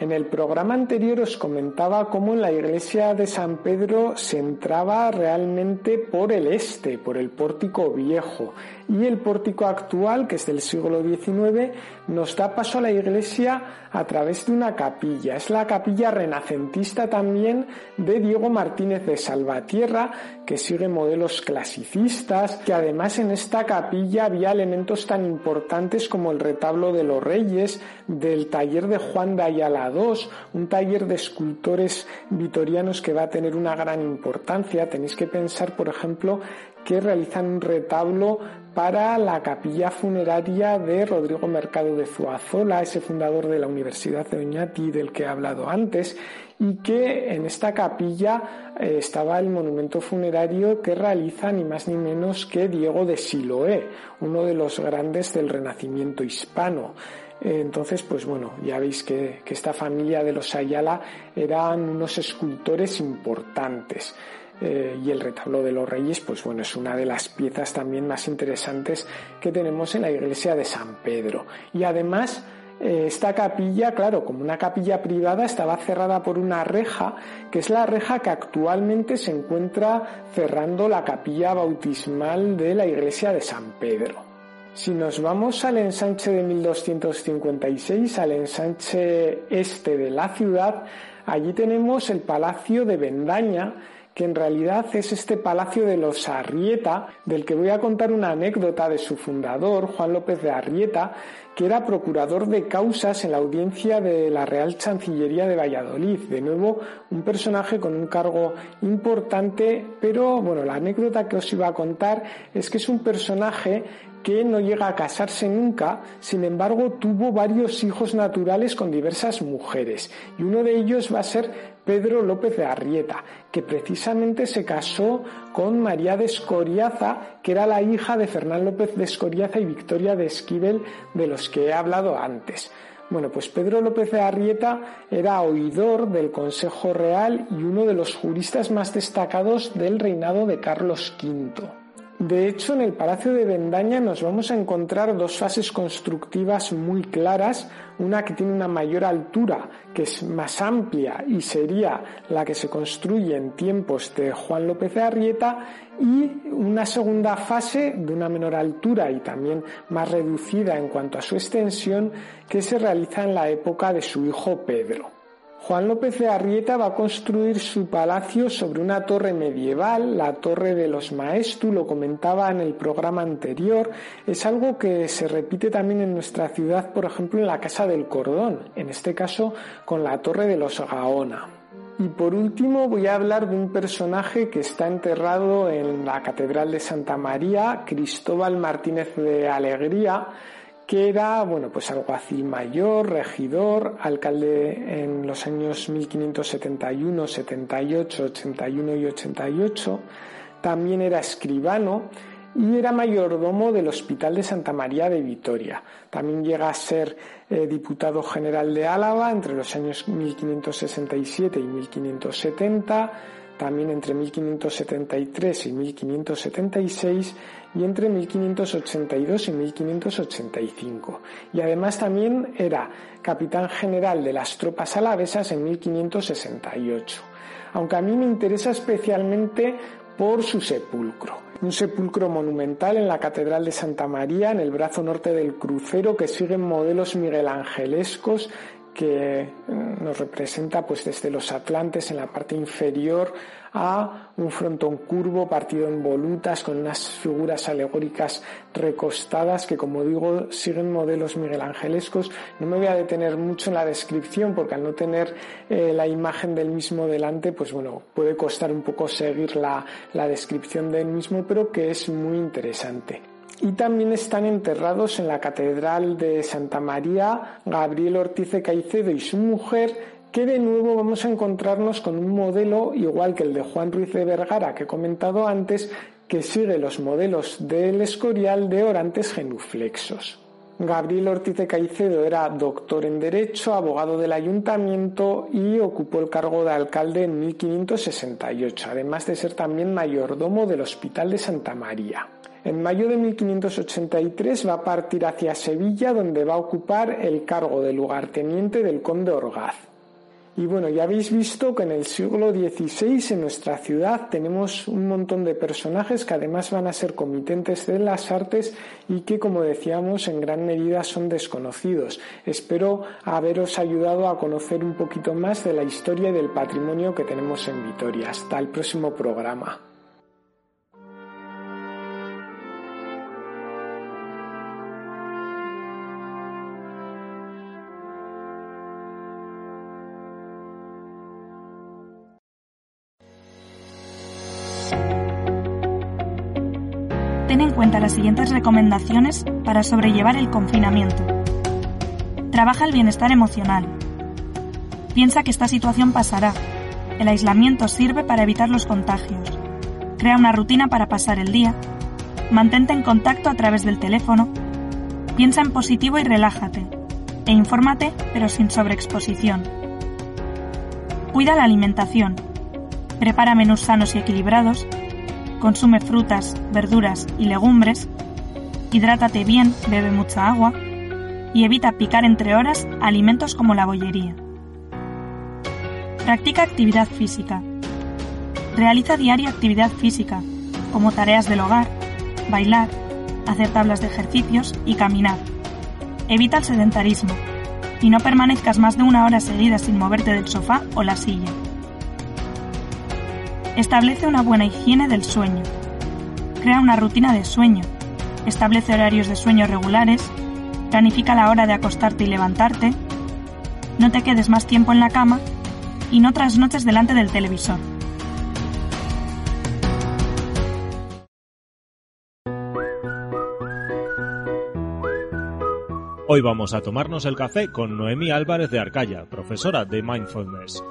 En el programa anterior os comentaba cómo en la iglesia de San Pedro se entraba realmente por el este, por el pórtico viejo, y el pórtico actual, que es del siglo XIX, nos da paso a la iglesia a través de una capilla. Es la capilla renacentista también de Diego Martínez de Salvatierra, que sigue modelos clasicistas, que además en esta capilla había elementos tan importantes como el retablo de los reyes, del taller de Juan de Ayala II, un taller de escultores vitorianos que va a tener una gran importancia. Tenéis que pensar, por ejemplo, que realizan un retablo para la capilla funeraria de Rodrigo Mercado de Zuazola, ese fundador de la Universidad de Oñati del que he hablado antes, y que en esta capilla eh, estaba el monumento funerario que realiza ni más ni menos que Diego de Siloé, uno de los grandes del Renacimiento hispano. Entonces, pues bueno, ya veis que, que esta familia de los Ayala eran unos escultores importantes. Eh, y el retablo de los reyes, pues bueno, es una de las piezas también más interesantes que tenemos en la iglesia de San Pedro. Y además, eh, esta capilla, claro, como una capilla privada, estaba cerrada por una reja, que es la reja que actualmente se encuentra cerrando la capilla bautismal de la iglesia de San Pedro. Si nos vamos al ensanche de 1256, al ensanche este de la ciudad, allí tenemos el Palacio de Bendaña, que en realidad es este palacio de los Arrieta, del que voy a contar una anécdota de su fundador, Juan López de Arrieta, que era procurador de causas en la audiencia de la Real Chancillería de Valladolid. De nuevo, un personaje con un cargo importante, pero bueno, la anécdota que os iba a contar es que es un personaje que no llega a casarse nunca, sin embargo tuvo varios hijos naturales con diversas mujeres y uno de ellos va a ser Pedro López de Arrieta, que precisamente se casó con María de Escoriaza, que era la hija de Fernán López de Escoriaza y Victoria de Esquivel, de los que he hablado antes. Bueno, pues Pedro López de Arrieta era oidor del Consejo Real y uno de los juristas más destacados del reinado de Carlos V. De hecho, en el Palacio de Bendaña nos vamos a encontrar dos fases constructivas muy claras, una que tiene una mayor altura, que es más amplia y sería la que se construye en tiempos de Juan López de Arrieta, y una segunda fase de una menor altura y también más reducida en cuanto a su extensión, que se realiza en la época de su hijo Pedro. Juan López de Arrieta va a construir su palacio sobre una torre medieval, la Torre de los Maestu, lo comentaba en el programa anterior. Es algo que se repite también en nuestra ciudad, por ejemplo, en la Casa del Cordón, en este caso con la Torre de los Gaona. Y por último voy a hablar de un personaje que está enterrado en la Catedral de Santa María, Cristóbal Martínez de Alegría, que era, bueno, pues alguacil mayor, regidor, alcalde en los años 1571, 78, 81 y 88. También era escribano y era mayordomo del Hospital de Santa María de Vitoria. También llega a ser eh, diputado general de Álava entre los años 1567 y 1570 también entre 1573 y 1576 y entre 1582 y 1585. Y además también era capitán general de las tropas alavesas en 1568. Aunque a mí me interesa especialmente por su sepulcro. Un sepulcro monumental en la Catedral de Santa María, en el brazo norte del crucero, que siguen modelos miguelangelescos que mm, nos representa pues desde los atlantes en la parte inferior a un frontón curvo partido en volutas con unas figuras alegóricas recostadas que como digo siguen modelos miguelangelescos no me voy a detener mucho en la descripción porque al no tener eh, la imagen del mismo delante pues bueno puede costar un poco seguir la, la descripción del mismo pero que es muy interesante. Y también están enterrados en la Catedral de Santa María Gabriel Ortiz de Caicedo y su mujer, que de nuevo vamos a encontrarnos con un modelo igual que el de Juan Ruiz de Vergara que he comentado antes, que sigue los modelos del Escorial de orantes genuflexos. Gabriel Ortiz de Caicedo era doctor en Derecho, abogado del ayuntamiento y ocupó el cargo de alcalde en 1568, además de ser también mayordomo del Hospital de Santa María. En mayo de 1583 va a partir hacia Sevilla, donde va a ocupar el cargo de lugarteniente del conde Orgaz. Y bueno, ya habéis visto que en el siglo XVI en nuestra ciudad tenemos un montón de personajes que además van a ser comitentes de las artes y que, como decíamos, en gran medida son desconocidos. Espero haberos ayudado a conocer un poquito más de la historia y del patrimonio que tenemos en Vitoria. Hasta el próximo programa. Las siguientes recomendaciones para sobrellevar el confinamiento. Trabaja el bienestar emocional. Piensa que esta situación pasará. El aislamiento sirve para evitar los contagios. Crea una rutina para pasar el día. Mantente en contacto a través del teléfono. Piensa en positivo y relájate. E infórmate, pero sin sobreexposición. Cuida la alimentación. Prepara menús sanos y equilibrados consume frutas, verduras y legumbres, hidrátate bien, bebe mucha agua y evita picar entre horas alimentos como la bollería. Practica actividad física. Realiza diaria actividad física, como tareas del hogar, bailar, hacer tablas de ejercicios y caminar. Evita el sedentarismo y no permanezcas más de una hora seguida sin moverte del sofá o la silla. Establece una buena higiene del sueño. Crea una rutina de sueño. Establece horarios de sueño regulares. Planifica la hora de acostarte y levantarte. No te quedes más tiempo en la cama y no trasnoches delante del televisor. Hoy vamos a tomarnos el café con Noemí Álvarez de Arcaya, profesora de Mindfulness.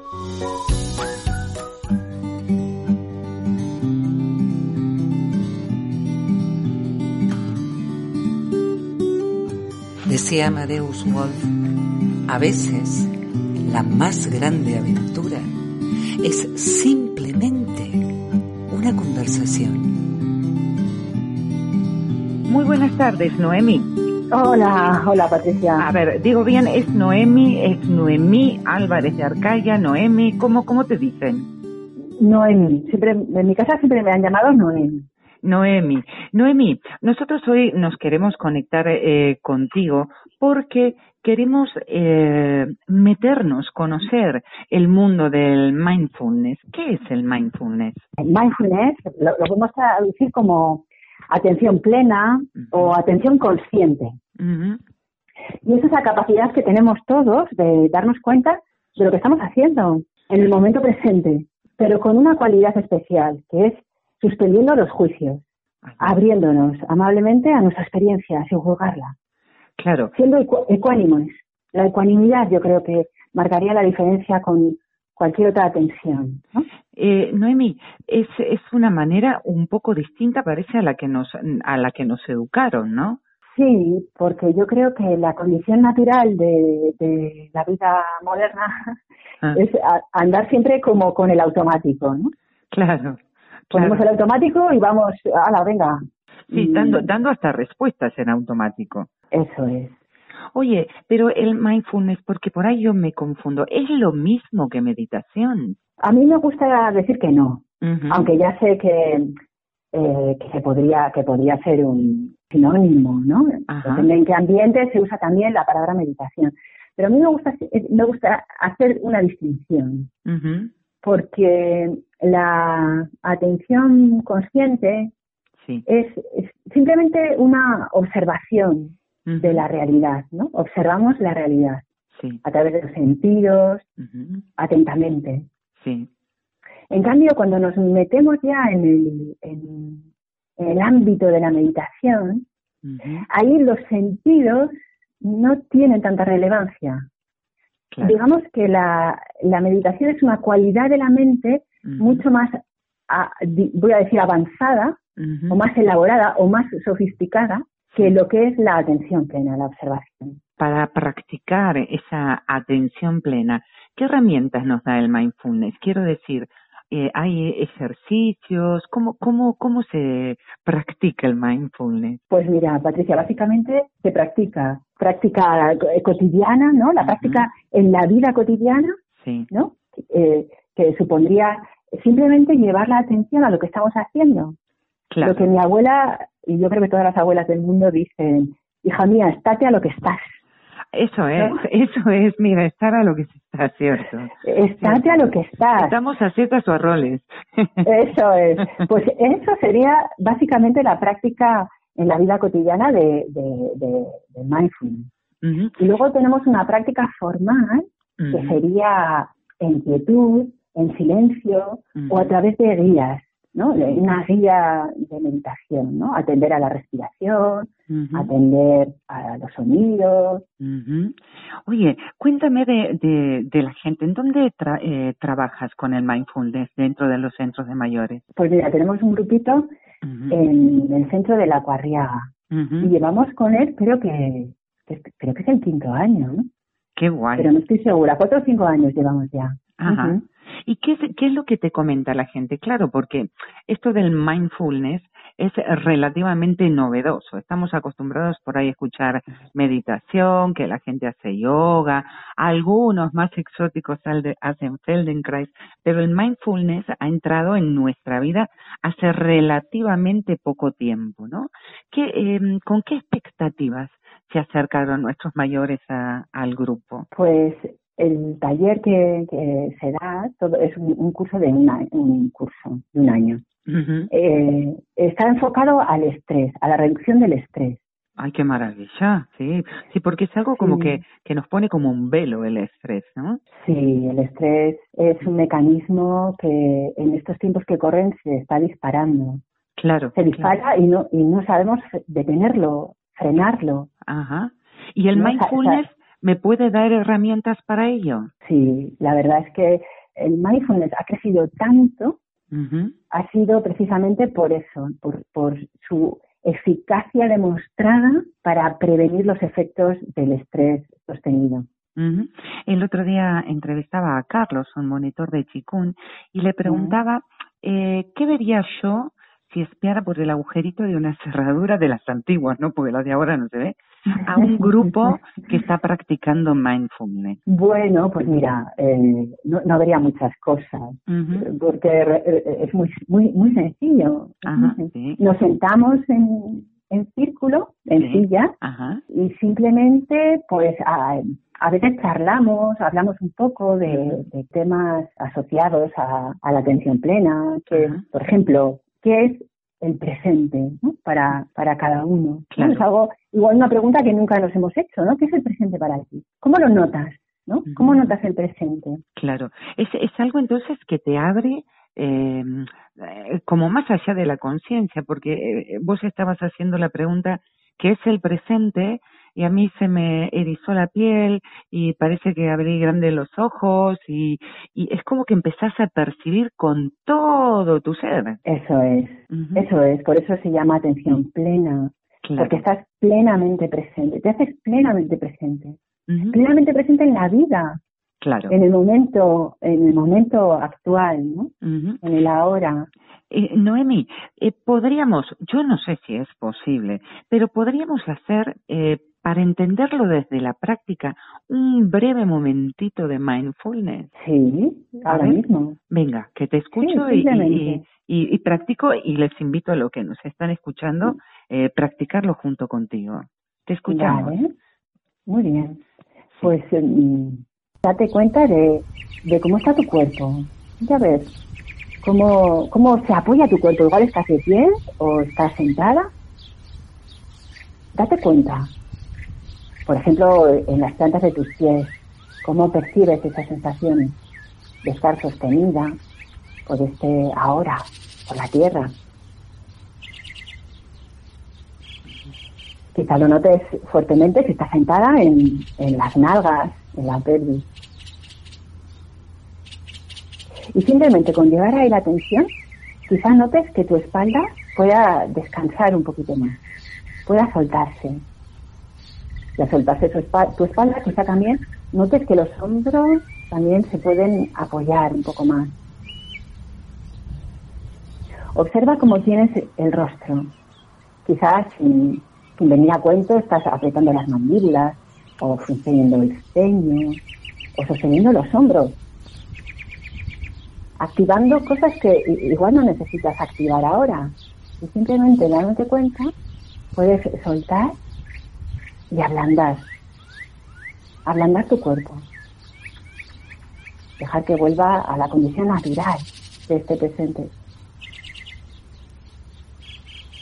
Decía Amadeus Wolf, a veces la más grande aventura es simplemente una conversación. Muy buenas tardes, Noemi. Hola, hola Patricia. A ver, digo bien, es Noemi, es Noemí Álvarez de Arcaya, Noemi, ¿cómo, cómo te dicen? Noemi, siempre, en mi casa siempre me han llamado Noemi. Noemi, Noemi, nosotros hoy nos queremos conectar eh, contigo porque queremos eh, meternos, conocer el mundo del mindfulness. ¿Qué es el mindfulness? El mindfulness lo, lo podemos traducir como atención plena o atención consciente. Y es esa capacidad que tenemos todos de darnos cuenta de lo que estamos haciendo en el momento presente, pero con una cualidad especial, que es suspendiendo los juicios, abriéndonos amablemente a nuestra experiencia sin juzgarla. Claro. Siendo ecu- ecuánimos. La ecuanimidad yo creo que marcaría la diferencia con cualquier otra atención. ¿no? Eh, Noemi, es, es una manera un poco distinta, parece, a la que nos, a la que nos educaron, ¿no? Sí, porque yo creo que la condición natural de, de la vida moderna Ah. es a- andar siempre como con el automático, ¿no? Claro. Ponemos claro. el automático y vamos, ala, venga. Sí, dando, dando hasta respuestas en automático. Eso es. Oye, pero el mindfulness, porque por ahí yo me confundo, ¿es lo mismo que meditación? A mí me gusta decir que no, aunque ya sé que, eh, que se podría que podría ser un sinónimo, ¿no? Depende en qué ambiente se usa también la palabra meditación. Pero a mí me gusta me gusta hacer una distinción, Ujú. Porque la atención consciente Sí. es, es simplemente una observación de la realidad, ¿no? Observamos la realidad Sí. a través de los sentidos, atentamente. Sí. En cambio, cuando nos metemos ya en el, en, en el ámbito de la meditación, ahí los sentidos no tienen tanta relevancia. Claro. Digamos que la, la meditación es una cualidad de la mente mucho más, a- di- voy a decir, avanzada o más elaborada o más sofisticada que lo que es la atención plena, la observación. Para practicar esa atención plena, ¿qué herramientas nos da el mindfulness? Quiero decir, eh, ¿hay ejercicios? ¿Cómo, cómo, ¿Cómo se practica el mindfulness? Pues mira, Patricia, básicamente se practica práctica cotidiana, ¿no? La práctica en la vida cotidiana, Sí. ¿no? Eh, que supondría simplemente llevar la atención a lo que estamos haciendo. Claro. Lo que mi abuela, y yo creo que todas las abuelas del mundo dicen, hija mía, estate a lo que estás. Eso es, eso es, mira, estar a lo que se está, ¿cierto? Estate a lo que estás. Estamos a a roles. Eso es. Pues eso sería básicamente la práctica en la vida cotidiana de, de, de, de mindfulness. Y luego tenemos una práctica formal que sería en quietud, en silencio o a través de guías, ¿no? Una guía de meditación, ¿no? Atender a la respiración, atender a los sonidos. Oye, cuéntame de, de, de la gente. ¿En dónde tra- eh, trabajas con el mindfulness dentro de los centros de mayores? Pues mira, tenemos un grupito En el centro de la Cuarriaga y llevamos con él, creo que, que- creo que es el quinto año, ¿no? Qué guay. Pero no estoy segura, cuatro o cinco años llevamos ya. Ajá. ¿Y qué es, qué es lo que te comenta la gente? Claro, porque esto del mindfulness es relativamente novedoso. Estamos acostumbrados por ahí a escuchar meditación, que la gente hace yoga, algunos más exóticos hacen Feldenkrais, pero el mindfulness ha entrado en nuestra vida hace relativamente poco tiempo, ¿no? ¿Qué, em, ¿Con qué expectativas se acercaron nuestros mayores a- al grupo? Pues el taller que, que se da todo es un, un curso de una- un curso de un año. Ujú. Eh, está enfocado al estrés, a la reducción del estrés. Ay, qué maravilla, sí, sí, porque es algo como Sí. que, que nos pone como un velo el estrés, ¿no? Sí, el estrés es un mecanismo que en estos tiempos que corren se está disparando. Claro. Se claro. dispara y no y no sabemos detenerlo, frenarlo. Ajá. ¿Y el No, mindfulness me puede dar herramientas para ello? Sí, la verdad es que el mindfulness ha crecido tanto Ha sido precisamente por eso, por, por su eficacia demostrada para prevenir los efectos del estrés sostenido. El otro día entrevistaba a Carlos, un monitor de Chikun, y le preguntaba eh, qué vería yo si espiara por el agujerito de una cerradura de las antiguas, ¿no? Porque la de ahora no se ve, a un grupo que está practicando mindfulness. Bueno, pues mira, eh, no, no habría muchas cosas, porque es muy, muy, muy sencillo. Ajá, sí. Nos sentamos en, en círculo, en silla, y simplemente, pues, a, a, veces charlamos, hablamos un poco de, temas asociados a, la atención plena, que, por ejemplo, ¿qué es el presente para, para cada uno? Claro. Es algo, igual una pregunta que nunca nos hemos hecho, ¿no? ¿Qué es el presente para ti? ¿Cómo lo notas? ¿no? ¿Cómo notas el presente? Claro, es, es algo entonces que te abre eh, como más allá de la conciencia, porque eh, vos estabas haciendo la pregunta, ¿qué es el presente? Y a mí se me erizó la piel y parece que abrí grande los ojos y, y es como que empezás a percibir con todo tu ser. Eso es, eso es, por eso se llama atención plena, porque estás plenamente presente, te haces plenamente presente plenamente presente en la vida. Claro. En el momento, en el momento actual, ¿no? En el ahora. Eh, Noemi, eh, podríamos, yo no sé si es posible, pero podríamos hacer, eh, para entenderlo desde la práctica, un breve momentito de mindfulness. Sí, ahora mismo. Venga, que te escucho y, y, y, practico y les invito a los que nos están escuchando, eh, practicarlo junto contigo. Te escuchamos. Muy bien. Pues em, date cuenta de, de, cómo está tu cuerpo. Ya ves, cómo, cómo se apoya tu cuerpo. Igual estás de pie o estás sentada. Date cuenta. Por ejemplo, en las plantas de tus pies, cómo percibes esas sensaciones de estar sostenida por este ahora, por la tierra. Quizá lo notes fuertemente si estás sentada en, las nalgas, en la pelvis. Y simplemente con llevar ahí la atención, quizás notes que tu espalda pueda descansar un poquito más, pueda soltarse. Y al soltarse tu espalda, quizá también notes que los hombros también se pueden apoyar un poco más. Observa cómo tienes el rostro. Quizás sin, sin venir a cuento estás apretando las mandíbulas o frunciendo el ceño o sosteniendo los hombros. Activando cosas que igual no necesitas activar ahora. Y simplemente dándote cuenta, puedes soltar y ablandar. Ablandar tu cuerpo. Dejar que vuelva a la condición natural de este presente.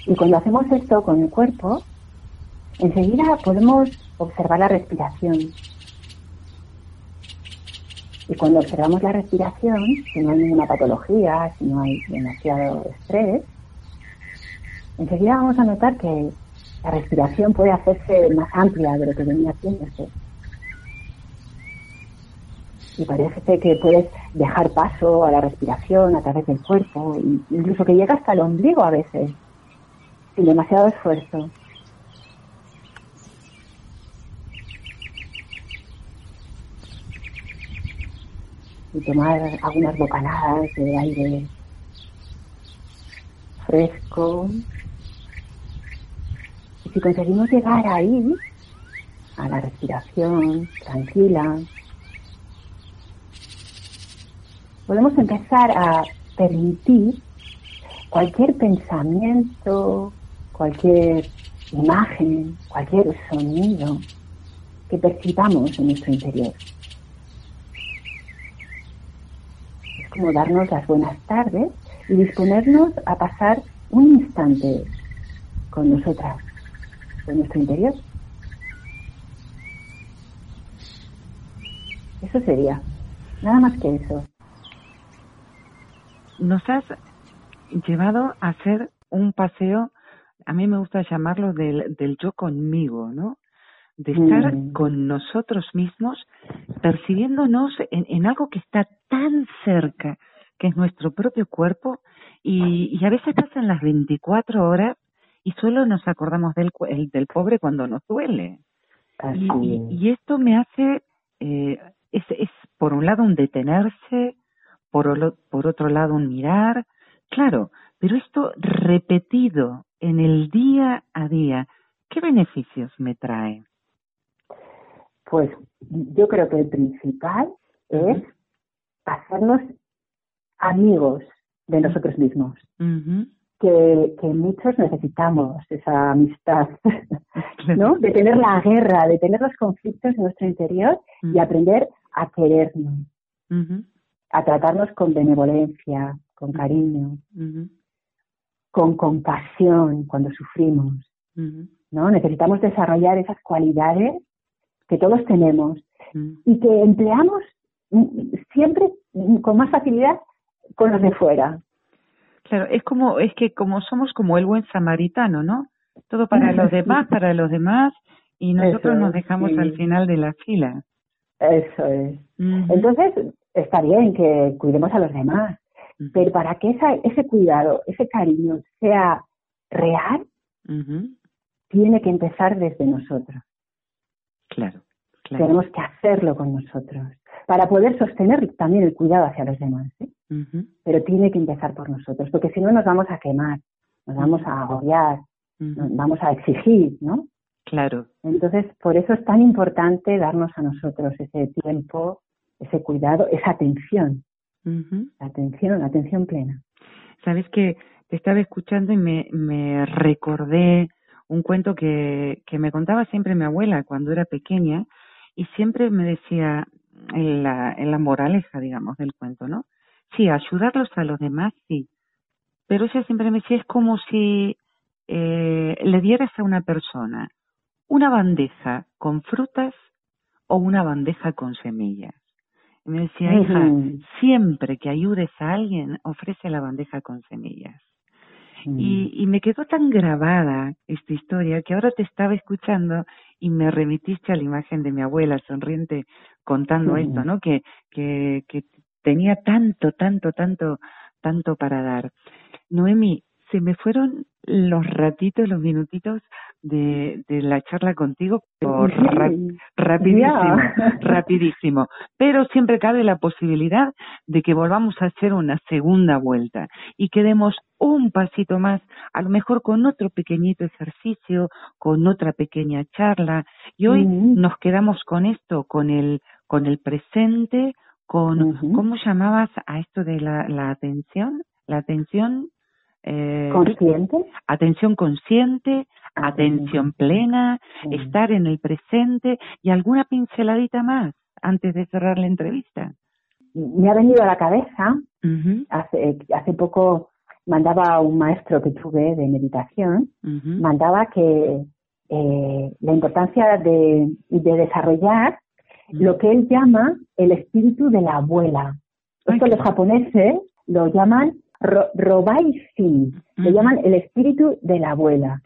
Y cuando hacemos esto con el cuerpo, Enseguida podemos observar la respiración. Y cuando observamos la respiración, si no hay ninguna patología, si no hay demasiado estrés, enseguida vamos a notar que la respiración puede hacerse más amplia de lo que venía haciéndose. Y parece que puedes dejar paso a la respiración a través del cuerpo, incluso que llega hasta el ombligo a veces, sin demasiado esfuerzo. y tomar algunas bocanadas de aire fresco. Si conseguimos llegar ahí, a la respiración tranquila, podemos empezar a permitir cualquier pensamiento, cualquier imagen, cualquier sonido que percibamos en nuestro interior. como darnos las buenas tardes y disponernos a pasar un instante con nosotras, con nuestro interior. Eso sería, nada más que eso. Nos has llevado a hacer un paseo, a mí me gusta llamarlo del, del yo conmigo, ¿no? de estar mm. con nosotros mismos, percibiéndonos en, algo que está tan cerca, que es nuestro propio cuerpo, y, a veces pasan las 24 horas y solo nos acordamos del, del pobre cuando nos duele. Y, esto me hace, eh, es, es por un lado un detenerse, por, por otro lado un mirar, claro, pero esto repetido en el día a día, ¿qué beneficios me trae? Pues yo creo que el principal es hacernos amigos de nosotros mismos. Que, que muchos necesitamos esa amistad, ¿no? De tener la guerra, de tener los conflictos en nuestro interior y aprender a querernos, a tratarnos con benevolencia, con cariño, con compasión cuando sufrimos, ¿no? Necesitamos desarrollar esas cualidades que todos tenemos y que empleamos mm, siempre con más facilidad con los de fuera. Claro, es como, es que como somos como el buen samaritano, ¿no? Todo para los demás, para los demás, y nosotros nos dejamos al final de la fila. Eso es. Entonces, está bien que cuidemos a los demás, pero para que esa, ese cuidado, ese cariño sea real, tiene que empezar desde nosotros. Claro, claro. Tenemos que hacerlo con nosotros para poder sostener también el cuidado hacia los demás. ¿eh? Pero tiene que empezar por nosotros, porque si no nos vamos a quemar, nos vamos a agobiar, nos vamos a exigir, ¿no? Claro. Entonces, por eso es tan importante darnos a nosotros ese tiempo, ese cuidado, esa atención. Atención, atención plena. Sabes que te estaba escuchando y me, me recordé un cuento que, que me contaba siempre mi abuela cuando era pequeña y siempre me decía en la, en la moraleja, digamos, del cuento, ¿no? Sí, ayudarlos a los demás, sí. Pero ella siempre me decía, es como si eh, le dieras a una persona una bandeja con frutas o una bandeja con semillas. Y me decía, hija, siempre que ayudes a alguien, ofrece la bandeja con semillas. Y, y, me quedó tan grabada esta historia que ahora te estaba escuchando y me remitiste a la imagen de mi abuela sonriente contando esto, ¿no? Que, que, que tenía tanto, tanto, tanto, tanto para dar. Noemi, se me fueron los ratitos, los minutitos de, de la charla contigo por rapidísimo, rapidísimo. Pero siempre cabe la posibilidad de que volvamos a hacer una segunda vuelta y que demos un pasito más, a lo mejor con otro pequeñito ejercicio, con otra pequeña charla. Y hoy nos quedamos con esto, con el, con el presente, con, ¿cómo llamabas a esto de la, la atención? La atención eh, consciente. Atención consciente, atención plena, estar en el presente y alguna pinceladita más antes de cerrar la entrevista. Me ha venido a la cabeza, hace, hace poco mandaba un maestro que tuve de meditación, mandaba que eh, la importancia de, de desarrollar lo que él llama el espíritu de la abuela. Esto los japoneses lo llaman Ro Robaishi, le llaman el espíritu de la abuela,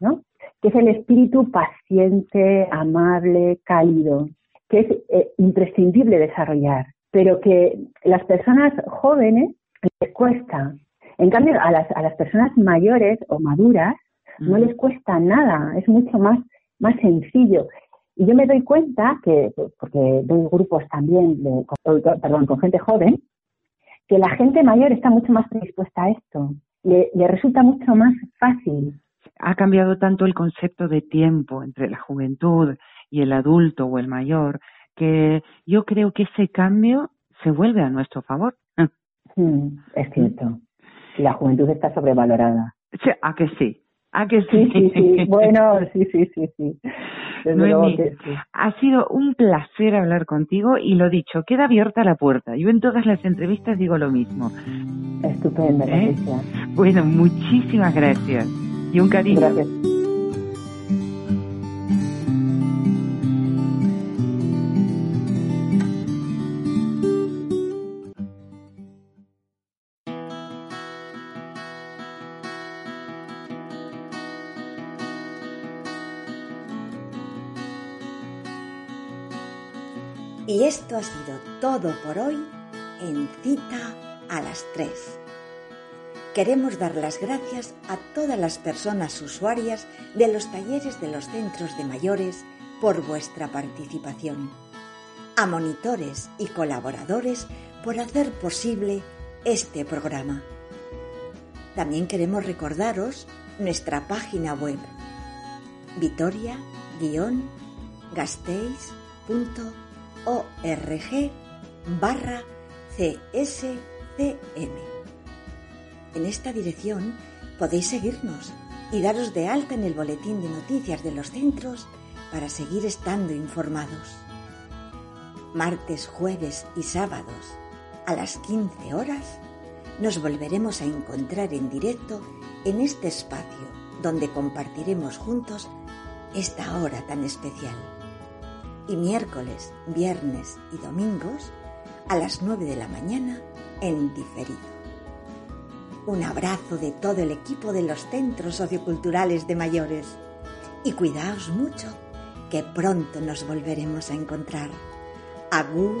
¿no? Que es el espíritu paciente, amable, cálido, que es eh, imprescindible desarrollar, pero que las personas jóvenes les cuesta. En cambio, a las, a las personas mayores o maduras no les cuesta nada, es mucho más, más sencillo. Y yo me doy cuenta que, porque doy grupos también, de, perdón, con gente joven, que la gente mayor está mucho más predispuesta a esto. Le, resulta mucho más fácil. Ha cambiado tanto el concepto de tiempo entre la juventud y el adulto o el mayor que yo creo que ese cambio se vuelve a nuestro favor. Mm, es cierto. La juventud está sobrevalorada. Sí, ¿A que sí? ¿A que sí? Sí, sí, Bueno, sí, sí, sí, sí. ha sido un placer hablar contigo y lo dicho, queda abierta la puerta. Yo en todas las entrevistas digo lo mismo. Estupendo, ¿Eh? Bueno, muchísimas gracias y un cariño. Gracias. Esto ha sido todo por hoy en Cita a las 3. Queremos dar las gracias a todas las personas usuarias de los talleres de los centros de mayores por vuestra participación, a monitores y colaboradores por hacer posible este programa. También queremos recordaros nuestra página web vitoria-gasteiz.com org barra cscm. En esta dirección Podéis seguirnos y daros de alta en el boletín de noticias de los centros para seguir estando informados. Martes, jueves y sábados a las 15 horas nos volveremos a encontrar en directo en este espacio donde compartiremos juntos esta hora tan especial. Y miércoles, viernes y domingos a las 9 de la mañana en diferido. Un abrazo de todo el equipo de los centros socioculturales de mayores. Y cuidaos mucho, que pronto nos volveremos a encontrar. Agur.